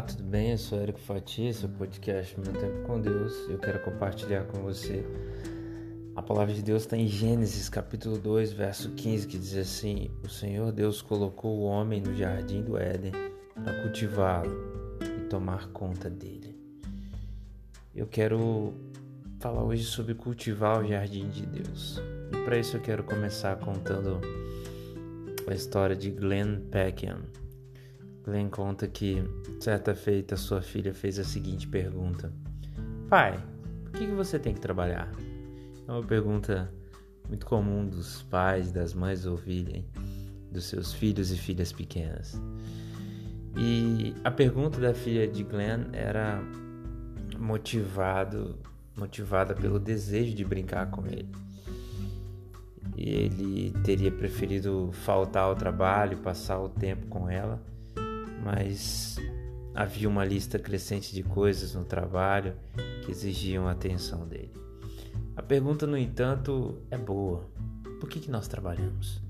Olá, tudo bem? Eu sou Érico Fati, esse é o podcast Meu Tempo com Deus. Eu quero compartilhar com você. A palavra de Deus está em Gênesis capítulo 2, verso 15, que diz assim: O Senhor Deus colocou o homem no jardim do Éden para cultivá-lo e tomar conta dele. Eu quero falar hoje sobre cultivar o jardim de Deus. E para isso eu quero começar contando a história de Glenn Peckham. Glenn conta que, certa feita, sua filha fez a seguinte pergunta: Pai, por que você tem que trabalhar? É uma pergunta muito comum dos pais, das mães ouvirem dos seus filhos e filhas pequenas. E a pergunta da filha de Glenn era motivado, motivada pelo desejo de brincar com ele. E ele teria preferido faltar ao trabalho, passar o tempo com ela, mas havia uma lista crescente de coisas no trabalho que exigiam a atenção dele. A pergunta, no entanto, é boa: por que, que nós trabalhamos?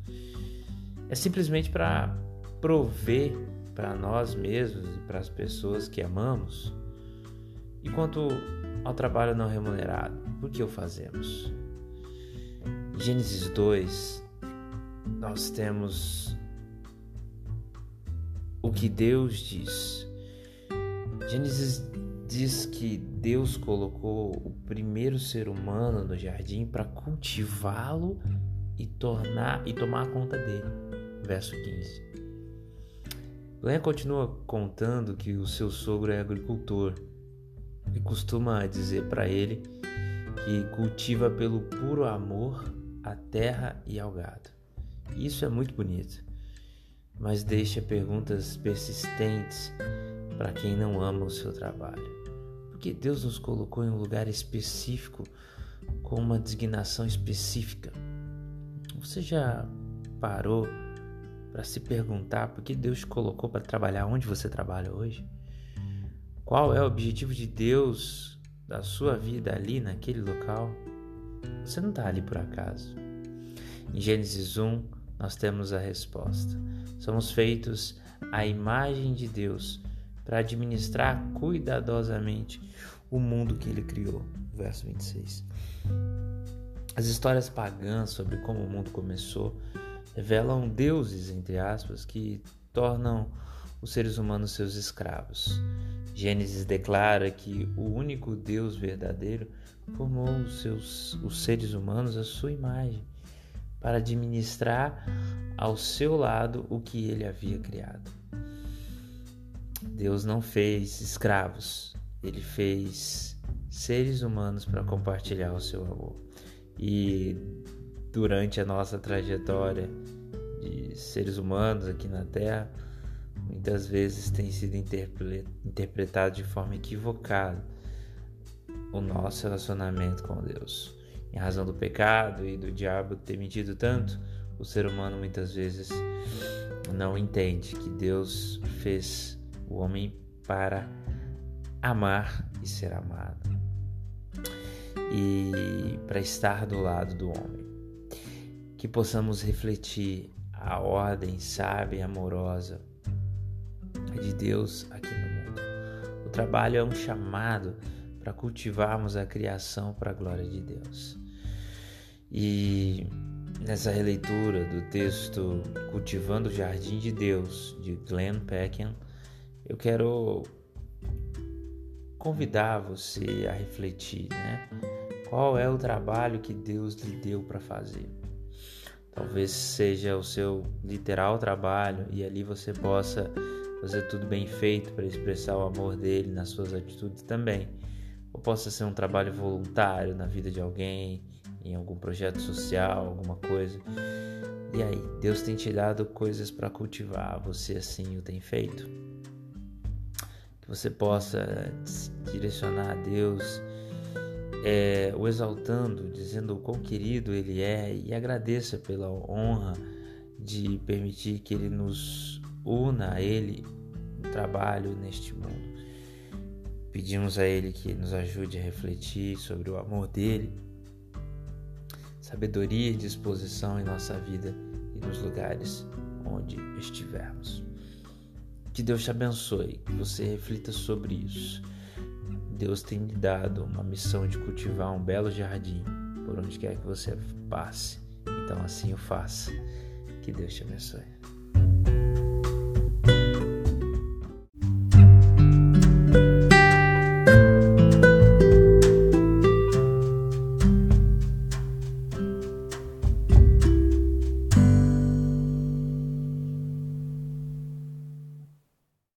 É simplesmente para prover para nós mesmos e para as pessoas que amamos? E quanto ao trabalho não remunerado, por que o fazemos? Em Gênesis 2, nós temos o que Deus diz. Gênesis diz que Deus colocou o primeiro ser humano no jardim para cultivá-lo e tornar e tomar conta dele. Verso 15. Glenn continua contando que o seu sogro é agricultor e costuma dizer para ele que cultiva pelo puro amor a terra e ao gado. Isso é muito bonito mas deixa perguntas persistentes para quem não ama o seu trabalho. Porque Deus nos colocou em um lugar específico com uma designação específica. Você já parou para se perguntar por que Deus te colocou para trabalhar onde você trabalha hoje? Qual é o objetivo de Deus da sua vida ali naquele local? Você não está ali por acaso. Em Gênesis 1, nós temos a resposta. Somos feitos à imagem de Deus para administrar cuidadosamente o mundo que ele criou. Verso 26. As histórias pagãs sobre como o mundo começou revelam deuses, entre aspas, que tornam os seres humanos seus escravos. Gênesis declara que o único Deus verdadeiro formou os, seus, os seres humanos à sua imagem para administrar ao seu lado o que ele havia criado. Deus não fez escravos, ele fez seres humanos para compartilhar o seu amor. E durante a nossa trajetória de seres humanos aqui na Terra, muitas vezes tem sido interpretado de forma equivocada o nosso relacionamento com Deus. Em razão do pecado e do diabo ter mentido tanto, o ser humano muitas vezes não entende que Deus fez o homem para amar e ser amado e para estar do lado do homem. Que possamos refletir a ordem sábia e amorosa de Deus aqui no mundo. O trabalho é um chamado para cultivarmos a criação para a glória de Deus. E nessa releitura do texto Cultivando o Jardim de Deus, de Glenn Peckham, eu quero convidar você a refletir, né? Qual é o trabalho que Deus lhe deu para fazer? Talvez seja o seu literal trabalho e ali você possa fazer tudo bem feito para expressar o amor dele nas suas atitudes também. Ou possa ser um trabalho voluntário na vida de alguém, em algum projeto social, alguma coisa. E aí, Deus tem te dado coisas para cultivar, você assim o tem feito? Que você possa direcionar a Deus, é, o exaltando, dizendo o quão querido Ele é e agradeça pela honra de permitir que Ele nos una a Ele no trabalho neste mundo. Pedimos a Ele que nos ajude a refletir sobre o amor dele sabedoria e disposição em nossa vida e nos lugares onde estivermos. Que Deus te abençoe, que você reflita sobre isso. Deus tem lhe dado uma missão de cultivar um belo jardim por onde quer que você passe. Então assim o faça. Que Deus te abençoe.